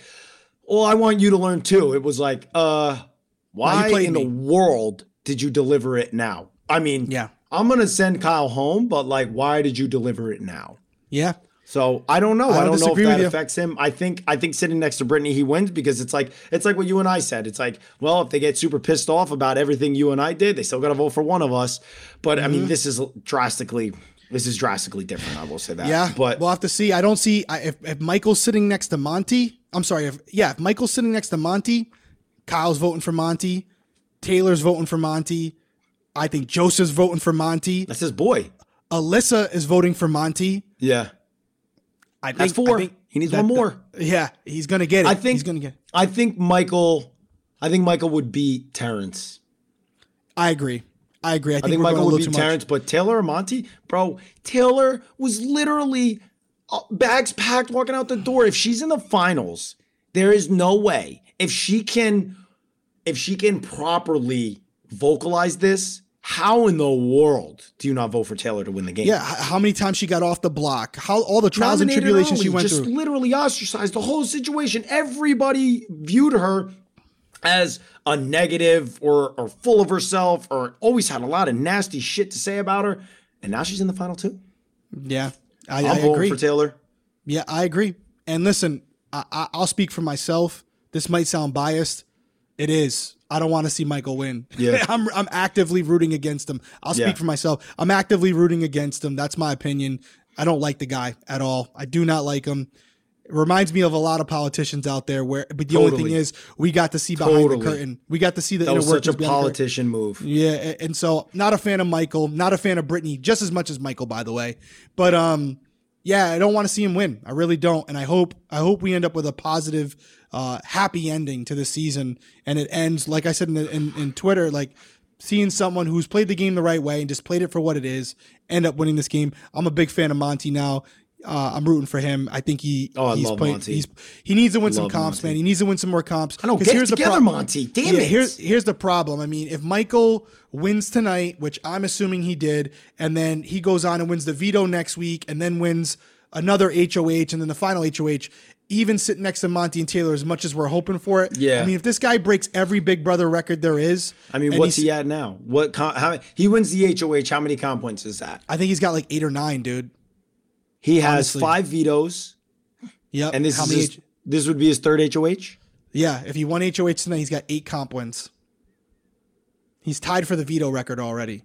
"Well, I want you to learn too." It was like, "Uh, why in me. the world did you deliver it now?" I mean, Yeah. I'm going to send Kyle home, but like, why did you deliver it now? yeah. So I don't know. I I don't don't, know if that affects him. I think I think sitting next to Brittany, he wins because it's like it's like what you and I said. It's like, well, if they get super pissed off about everything you and I did, they still got to vote for one of us. But I Mm-hmm. mean, this is drastically this is drastically different. I will say that. Yeah, but we'll have to see. I don't see I, if if Michael's sitting next to Monte. I'm sorry. If yeah, if Michael's sitting next to Monte, Kyle's voting for Monte, Taylor's voting for Monte. I think Joseph's voting for Monte. that's his boy. Alyssa is voting for Monte. Yeah, I think, That's four. I think He needs that- one more. Yeah, he's gonna get it. I think he's gonna get. I think Michael. I think Michael would beat Terrance. I agree. I agree. I think, I think Michael would beat much. Terrance, but Taylor or Monte, bro, Taylor was literally uh, bags packed walking out the door. If she's in the finals, there is no way. If she can, if she can properly vocalize this, how in the world do you not vote for Taylor to win the game? Yeah, how many times she got off the block? How all the trials and Nominated tribulations she went just through. literally ostracized the whole situation. Everybody viewed her as a negative or or full of herself or always had a lot of nasty shit to say about her. And now she's in the final two. Yeah, I, I agree. for Taylor. Yeah, I agree. And listen, I, I, I'll speak for myself. This might sound biased. It is. I don't want to see Michael win. Yeah. I'm I'm actively rooting against him. I'll speak Yeah. for myself. I'm actively rooting against him. That's my opinion. I don't like the guy at all. I do not like him. It reminds me of a lot of politicians out there where but the only thing is we got to see behind Totally. the curtain. We got to see the That was such a workings behind the curtain. politician move. Yeah, and so not a fan of Michael, not a fan of Brittany, just as much as Michael, by the way. But um, yeah, I don't want to see him win. I really don't, and I hope I hope we end up with a positive, uh, happy ending to the season, and it ends like I said in, in in Twitter, like seeing someone who's played the game the right way and just played it for what it is, end up winning this game. I'm a big fan of Monte now. Uh, I'm rooting for him. I think he. Oh, I he's love playing- Monte. He's he needs to win some comps, Monte. man. He needs to win some more comps. I know, get here's the together, prob- Monte. Damn Yeah, it. Here's here's the problem. I mean, if Michael wins tonight, which I'm assuming he did, and then he goes on and wins the veto next week, and then wins another HOH, and then the final HOH, even sitting next to Monte and Taylor, as much as we're hoping for it. Yeah. I mean, if this guy breaks every Big Brother record there is, I mean, what's he at now? What how he wins the HOH? How many comp points is that? I think he's got like eight or nine, dude. He has Honestly. five vetoes, Yep. and this How is many his, H- this would be his third HOH. yeah. If he won HOH tonight, he's got eight comp wins. He's tied for the veto record already.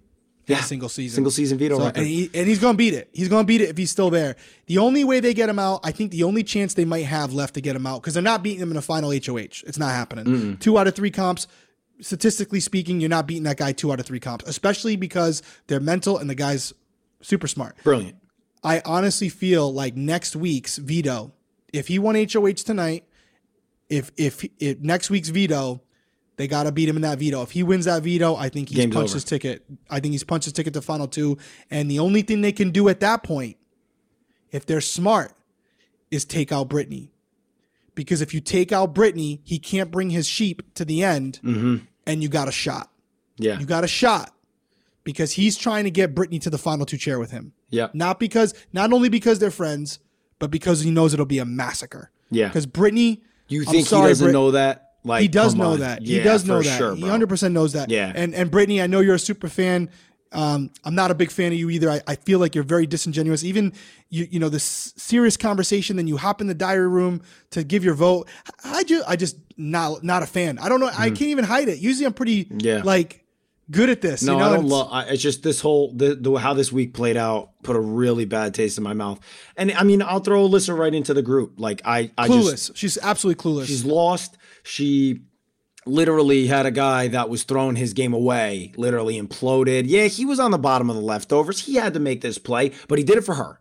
a single season. single season veto So- record. And, he, and he's going to beat it. He's going to beat it if he's still there. The only way they get him out, I think the only chance they might have left to get him out, because they're not beating him in a final HOH. It's not happening. Two out of three comps, statistically speaking, you're not beating that guy two out of three comps, especially because they're mental and the guy's super smart. Brilliant. I honestly feel like next week's veto, if he won HOH tonight, if if, if next week's veto, they got to beat him in that veto. If he wins that veto, I think he's Game's punched over. his ticket. I think he's punched his ticket to final two. And the only thing they can do at that point, if they're smart, is take out Brittany. Because if you take out Brittany, he can't bring his sheep to the end, mm-hmm. and you got a shot. Yeah. You got a shot because he's trying to get Brittany to the final two chair with him. Yeah. Not because, not only because they're friends, but because he knows it'll be a massacre. Yeah. Because Brittany, You think sorry, he doesn't Brit- know that? Like he does know on. that. He does know that. Sure, he 100% knows that. Yeah. And and Brittany, I know you're a super fan. Um, I'm not a big fan of you either. I, I feel like you're very disingenuous. Even you, you know, this serious conversation, then you hop in the diary room to give your vote. I just, I just not not a fan. I don't know. I can't even hide it. Usually, I'm pretty. Yeah. like good at this. No, you know? I don't It's- love. I- It's just this whole the, the how this week played out put a really bad taste in my mouth. And I mean, I'll throw Alyssa right into the group. Like I, I clueless. just She's absolutely clueless. she's lost. She literally had a guy that was throwing his game away, literally imploded. Yeah, he was on the bottom of the leftovers. He had to make this play, but he did it for her.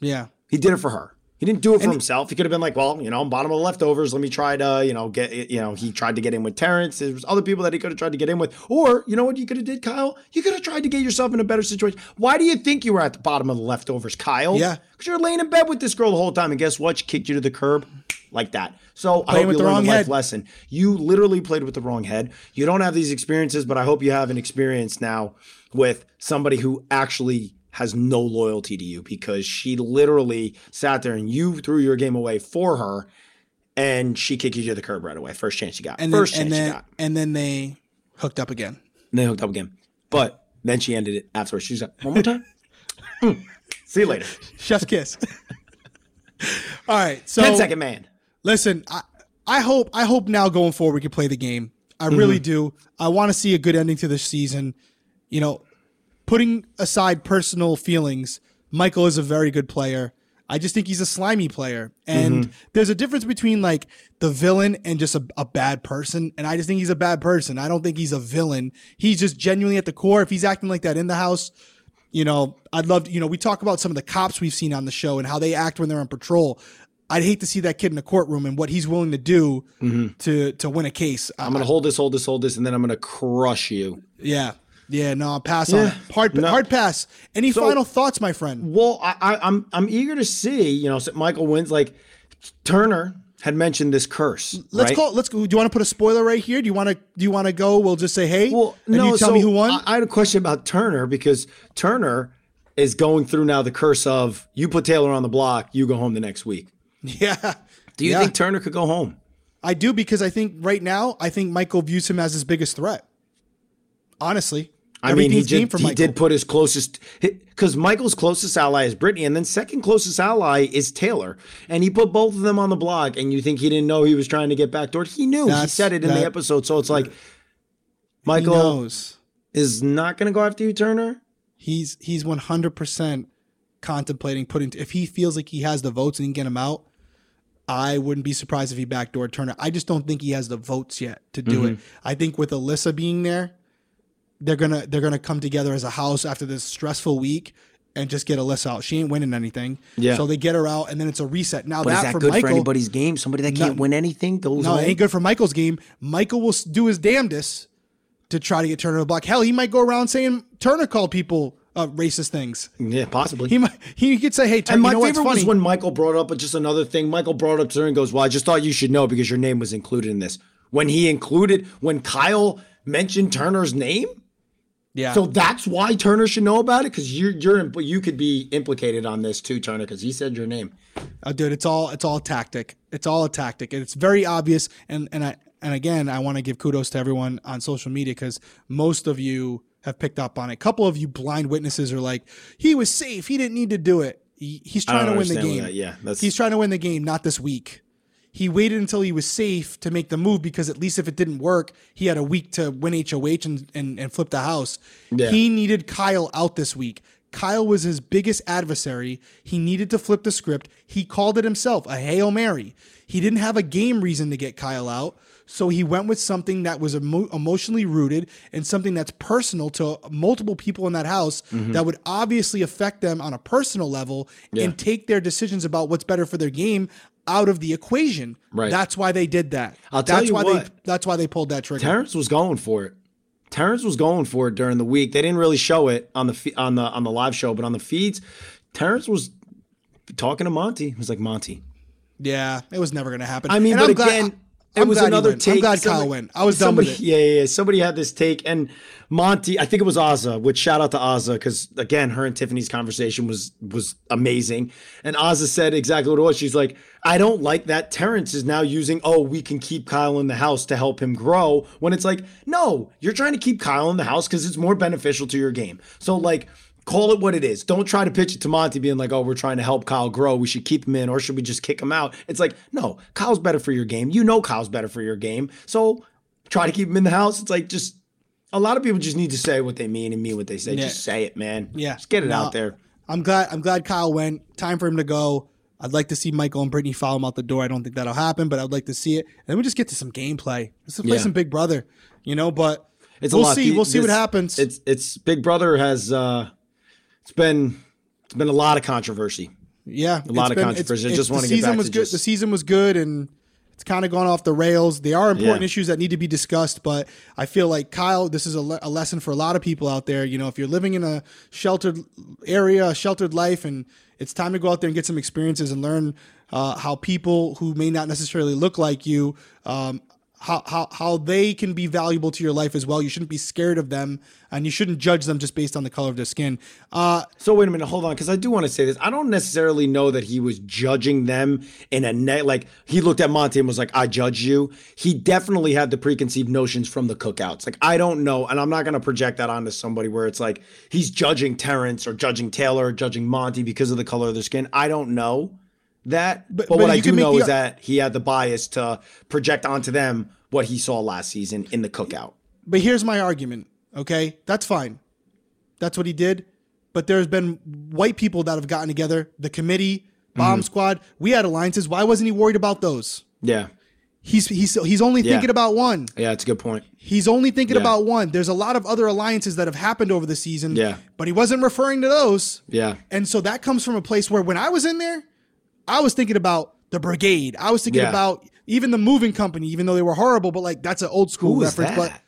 yeah. He did it for her. He didn't do it for himself. He could have been like, well, you know, I'm bottom of the leftovers. Let me try to, you know, get, you know, he tried to get in with Terrance. There was other people that he could have tried to get in with. Or, you know what you could have did, Kyle? You could have tried to get yourself in a better situation. Why do you think you were at the bottom of the leftovers, Kyle? Yeah. Because you're laying in bed with this girl the whole time. And guess what? She kicked you to the curb like that. So I Playing hope with you the learned a life lesson. You literally played with the wrong head. You don't have these experiences, but I hope you have an experience now with somebody who actually has no loyalty to you because she literally sat there and you threw your game away for her and she kicked you to the curb right away. First chance you got. And First then, and chance then, you got. and then they hooked up again. And they hooked up again. But then she ended it afterwards. She's like, one more time. Mm. See you later. Chef's kiss. All right. So 10 second man. listen, I, I hope I hope now going forward we can play the game. I really do. I want to see a good ending to this season. You know, putting aside personal feelings, Michael is a very good player. I just think he's a slimy player. And mm-hmm. there's a difference between like the villain and just a, a bad person. And I just think he's a bad person. I don't think he's a villain. He's just genuinely at the core. If he's acting like that in the house, you know, I'd love to, you know, we talk about some of the cops we've seen on the show and how they act when they're on patrol. I'd hate to see that kid in the courtroom and what he's willing to do mm-hmm. to to win a case. I'm going to uh, hold this, hold this, hold this, and then I'm going to crush you. Yeah. Yeah, no, I'll pass on Yeah. it. Hard, No. hard pass. Any final thoughts, my friend? Well, I, I, I'm I'm eager to see. You know, Michael wins. Like Turner had mentioned this curse. Let's right? call. Let's go. Do you want to put a spoiler right here? Do you want to? Do you want to go? We'll just say, hey, Well, and no. you tell so me who won. I, I had a question about Turner because Turner is going through now the curse of you put Taylor on the block, you go home the next week. yeah. Do you Yeah. think Turner could go home? I do because I think right now I think Michael views him as his biggest threat. Honestly, I mean, he, did, he Michael. did put his closest because Michael's closest ally is Brittany, and then second closest ally is Taylor, and he put both of them on the blog. And you think he didn't know he was trying to get backdoor? He knew. he said it in the episode. So it's like Michael knows. is not going to go after you, Turner. He's he's one hundred percent contemplating putting. If he feels like he has the votes and he can get him out, I wouldn't be surprised if he backdoored Turner. I just don't think he has the votes yet to do it. Mm-hmm. I think with Alyssa being there, they're gonna they're gonna come together as a house after this stressful week and just get Alyssa out. She ain't winning anything. Yeah. So they get her out and then it's a reset. Now But that, is that for good Michael, for anybody's game? Somebody that can't No. win anything goes No, home? it ain't good for Michael's game. Michael will do his damnedest to try to get Turner to block. Hell, he might go around saying Turner called people uh, racist things. Yeah, possibly. He might he could say, "Hey, Turner, and my you know favorite was when Michael brought up just another thing. Michael brought up to her and goes, "Well, I just thought you should know because your name was included in this." When he included, when Kyle mentioned Turner's name, yeah, so that's why Turner should know about it because you're you're impl- you could be implicated on this too, Turner, because he said your name. Uh, dude, it's all it's all a tactic. It's all a tactic, and it's very obvious. And and I and again, I want to give kudos to everyone on social media because most of you have picked up on it. A couple of you blind witnesses are like, he was safe. He didn't need to do it. He, he's trying to win the game. that. Yeah, that's He's trying to win the game, not this week. He waited until he was safe to make the move because at least if it didn't work, he had a week to win HOH and, and, and flip the house. Yeah. He needed Kyle out this week. Kyle was his biggest adversary. He needed to flip the script. He called it himself a Hail Mary. He didn't have a game reason to get Kyle out. So he went with something that was emo- emotionally rooted and something that's personal to multiple people in that house Mm-hmm. that would obviously affect them on a personal level Yeah. and take their decisions about what's better for their game out of the equation. Right. That's why they did that. I'll tell that's you why what. they that's why they pulled that trigger. Terrance was going for it. Terrance was going for it during the week. They didn't really show it on the on the on the live show, but on the feeds, Terrance was talking to Monte. He was like, "Monte, yeah, it was never going to happen. I mean, And but I'm glad- again, it I'm was another take. I'm glad Somebody- Kyle went. I was done somebody, with it. Yeah, yeah, yeah. Somebody had this take, and Monte. I think it was Azah. Which shout out to Azah because again, her and Tiffany's conversation was was amazing. And Azah said exactly what it was. She's like, I don't like that Terrance is now using. Oh, we can keep Kyle in the house to help him grow. When it's like, no, you're trying to keep Kyle in the house because it's more beneficial to your game. So like. Call it what it is. Don't try to pitch it to Monte being like, oh, we're trying to help Kyle grow. We should keep him in or should we just kick him out? It's like, no, Kyle's better for your game. You know Kyle's better for your game. So try to keep him in the house. It's like just a lot of people just need to say what they mean and mean what they say. Yeah. Just say it, man. Yeah. Just get it No, out there. I'm glad. I'm glad Kyle went. Time for him to go. I'd like to see Michael and Brittany follow him out the door. I don't think that'll happen, but I'd like to see it. And then we just get to some gameplay. Let's play Yeah. some Big Brother, you know. But It's we'll lot. see. We'll see what happens. It's it's Big Brother has uh it's been it's been a lot of controversy. yeah, a lot it's of controversy. I just the wanna get season back was to good. just- The season was good, and it's kind of gone off the rails. They are important Yeah. issues that need to be discussed, but I feel like Kyle, this is a, le- a lesson for a lot of people out there. You know, if you're living in a sheltered area, a sheltered life, and it's time to go out there and get some experiences and learn uh, how people who may not necessarily look like you. Um, how, how, they can be valuable to your life as well. You shouldn't be scared of them and you shouldn't judge them just based on the color of their skin. Uh, So wait a minute, hold on, because I do want to say this. I don't necessarily know that he was judging them in a net. Like he looked at Monte and was like, "I judge you." He definitely had the preconceived notions from the cookouts. Like I don't know, and I'm not going to project that onto somebody where it's like he's judging Terrance or judging Taylor or judging Monte because of the color of their skin. I don't know that, but, but what I do know the- is that he had the bias to project onto them what he saw last season in the cookout. But here's my argument. Okay, that's fine. That's what he did. But there's been white people that have gotten together, the committee, bomb mm-hmm. squad. We had alliances. Why wasn't he worried about those? Yeah, He's he's he's only Yeah. thinking about one. yeah, it's a good point. He's only thinking Yeah. about one. There's a lot of other alliances that have happened over the season. Yeah. But he wasn't referring to those. Yeah, And so that comes from a place where when I was in there, I was thinking about the brigade. I was thinking Yeah. about even the moving company, even though they were horrible, but like that's an old school reference. that? But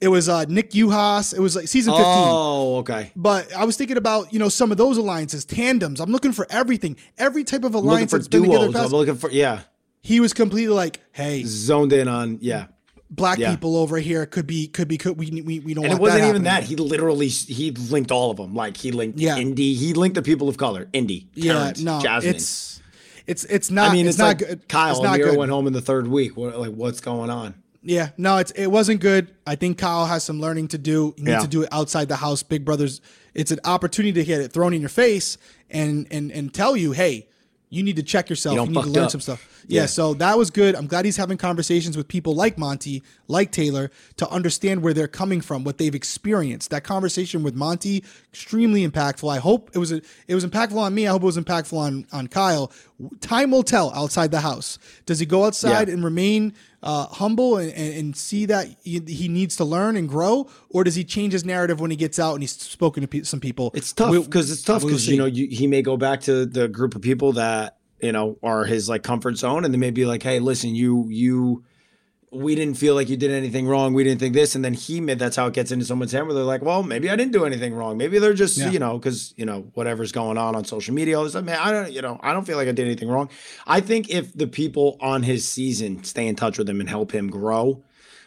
it was uh, Nick Uhas. It was like season 15. Oh, okay. But I was thinking about, you know, some of those alliances, tandems. I'm looking for everything. Every type of I'm looking alliance for that's been together. duos. Past, I'm looking for yeah. he was completely like, hey, zoned in on yeah black Yeah. people over here could be, could be, could we, we, we don't and it wasn't that even that he literally he linked all of them like he linked Yeah. Indy he linked the people of color Indy Yeah, Terrance, no, jasmine it's it's it's not. I mean, it's, it's, not like good. Kyle not good. went home in the third week. What, like, what's going on? Yeah, no, it's it wasn't good. I think Kyle has some learning to do. He needs Yeah. to do it outside the house. Big Brother's it's an opportunity to get it thrown in your face and and and tell you, hey, you need to check yourself. You You, need to learn up. some stuff. Yeah. Yeah. so that was good. I'm glad he's having conversations with people like Monte, like Taylor, to understand where they're coming from, what they've experienced. That conversation with Monte, extremely impactful. I hope it was a, it was impactful on me. I hope it was impactful on on Kyle. Time will tell outside the house. Does he go outside Yeah. and remain uh, humble and, and, see that he, needs to learn and grow, or does he change his narrative when he gets out and he's spoken to pe- some people? It's tough because it's tough we'll because you know you, he may go back to the group of people that you know are his like comfort zone, and they may be like, "Hey, listen, you you." We didn't feel like you did anything wrong. We didn't think this, and then he made. That's how it gets into someone's head where they're like, "Well, maybe I didn't do anything wrong. Maybe they're just, Yeah. you know, because you know whatever's going on on social media. All this stuff. Man, I don't, you know, I don't feel like I did anything wrong. I think if the people on his season stay in touch with him and help him grow,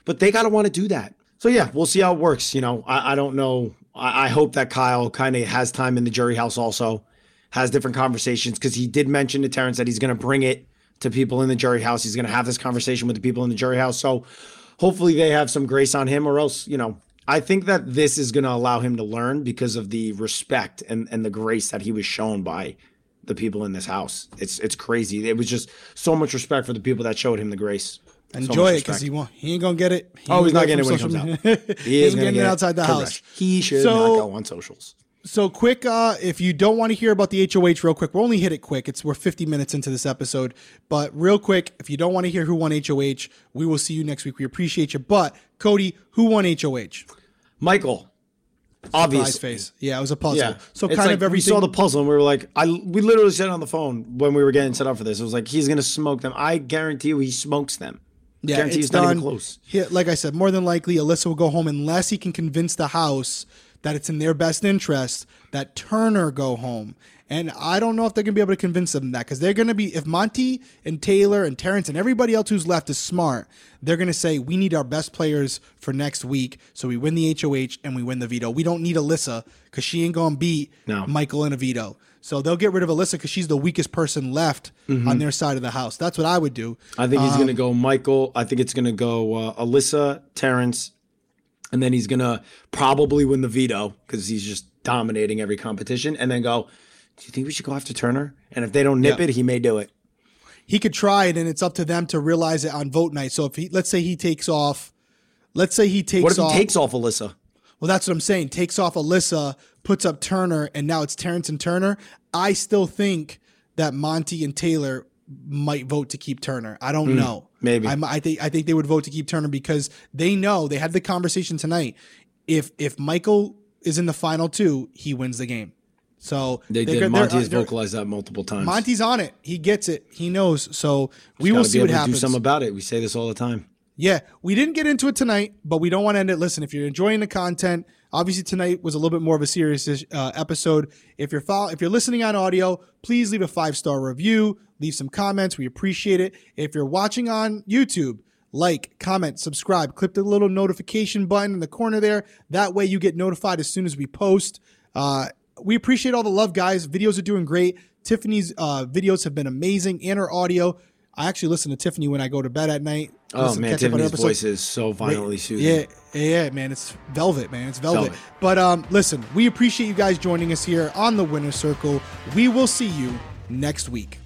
but they got to want to do that. So yeah, we'll see how it works. You know, I, I don't know. I, I hope that Kyle kind of has time in the jury house also, has different conversations because he did mention to Terrance that he's going to bring it to people in the jury house. He's going to have this conversation with the people in the jury house. So hopefully they have some grace on him, or else you know. I think that this is going to allow him to learn because of the respect and, and the grace that he was shown by the people in this house. It's it's crazy. It was just so much respect for the people that showed him the grace. So enjoy it because he won't. He ain't gonna get it. He Oh, he's not getting it when he comes out. He is ain't going to getting get it outside the house. He should So- not go on socials. So quick, uh, if you don't want to hear about the HOH real quick, we'll only hit it quick. It's we're 50 minutes into this episode, but real quick, if you don't want to hear who won HOH, we will see you next week. We appreciate you. But Cody, who won HOH? Michael, obviously. face. Yeah, it was a puzzle. Yeah. So It's kind like of everything. We saw the puzzle and we were like, I we literally said on the phone when we were getting set up for this. It was like he's gonna smoke them. I guarantee you he smokes them. yeah, guarantee it's not done. even close. Yeah, like I said, more than likely, Alyssa will go home unless he can convince the house that it's in their best interest that Turner go home. And I don't know if they're gonna be able to convince them that because they're gonna be if Monte and Taylor and Terrance and everybody else who's left is smart, they're gonna say we need our best players for next week, so we win the HOH and we win the veto. We don't need Alyssa because she ain't gonna beat No. Michael in a veto. So they'll get rid of Alyssa because she's the weakest person left on their side of the house. That's what I would do. I think Um, he's gonna go Michael. I think it's gonna go uh, Alyssa, Terrance, and then he's gonna probably win the veto because he's just dominating every competition. And then go. Do you think we should go after Turner? And if they don't nip Yeah. it, he may do it. he could try it and it's up to them to realize it on vote night. So if he let's say he takes off let's say he takes What if he off takes off Alyssa? Well, that's what I'm saying. Takes off Alyssa, puts up Turner, and now it's Terrance and Turner. I still think that Monte and Taylor might vote to keep Turner. I don't know. Hmm, maybe. I'm, I think I think they would vote to keep Turner because they know they had the conversation tonight. If if Michael is in the final two, he wins the game. So They did. Monte has they're- vocalized that multiple times. Monte's on it. He gets it. He knows. So we Gotta will see what to happens. Do something about it. We say this all the time. Yeah, we didn't get into it tonight, but we don't want to end it. Listen, if you're enjoying the content, obviously tonight was a little bit more of a serious uh, episode. If you're follow- if you're listening on audio, please leave a five star review, leave some comments. We appreciate it. If you're watching on YouTube, like, comment, subscribe, click the little notification button in the corner there. That way, you get notified as soon as we post. Uh, we appreciate all the love, guys. Videos are doing great. Tiffany's uh, videos have been amazing, and her audio. I actually listen to Tiffany when I go to bed at night. Oh Listen, man, catch up on her Tiffany's voice is so violently soothing. Yeah, yeah, man, it's velvet, man, it's velvet. Velvet. But um, listen, we appreciate you guys joining us here on the Winner Circle. We will see you next week.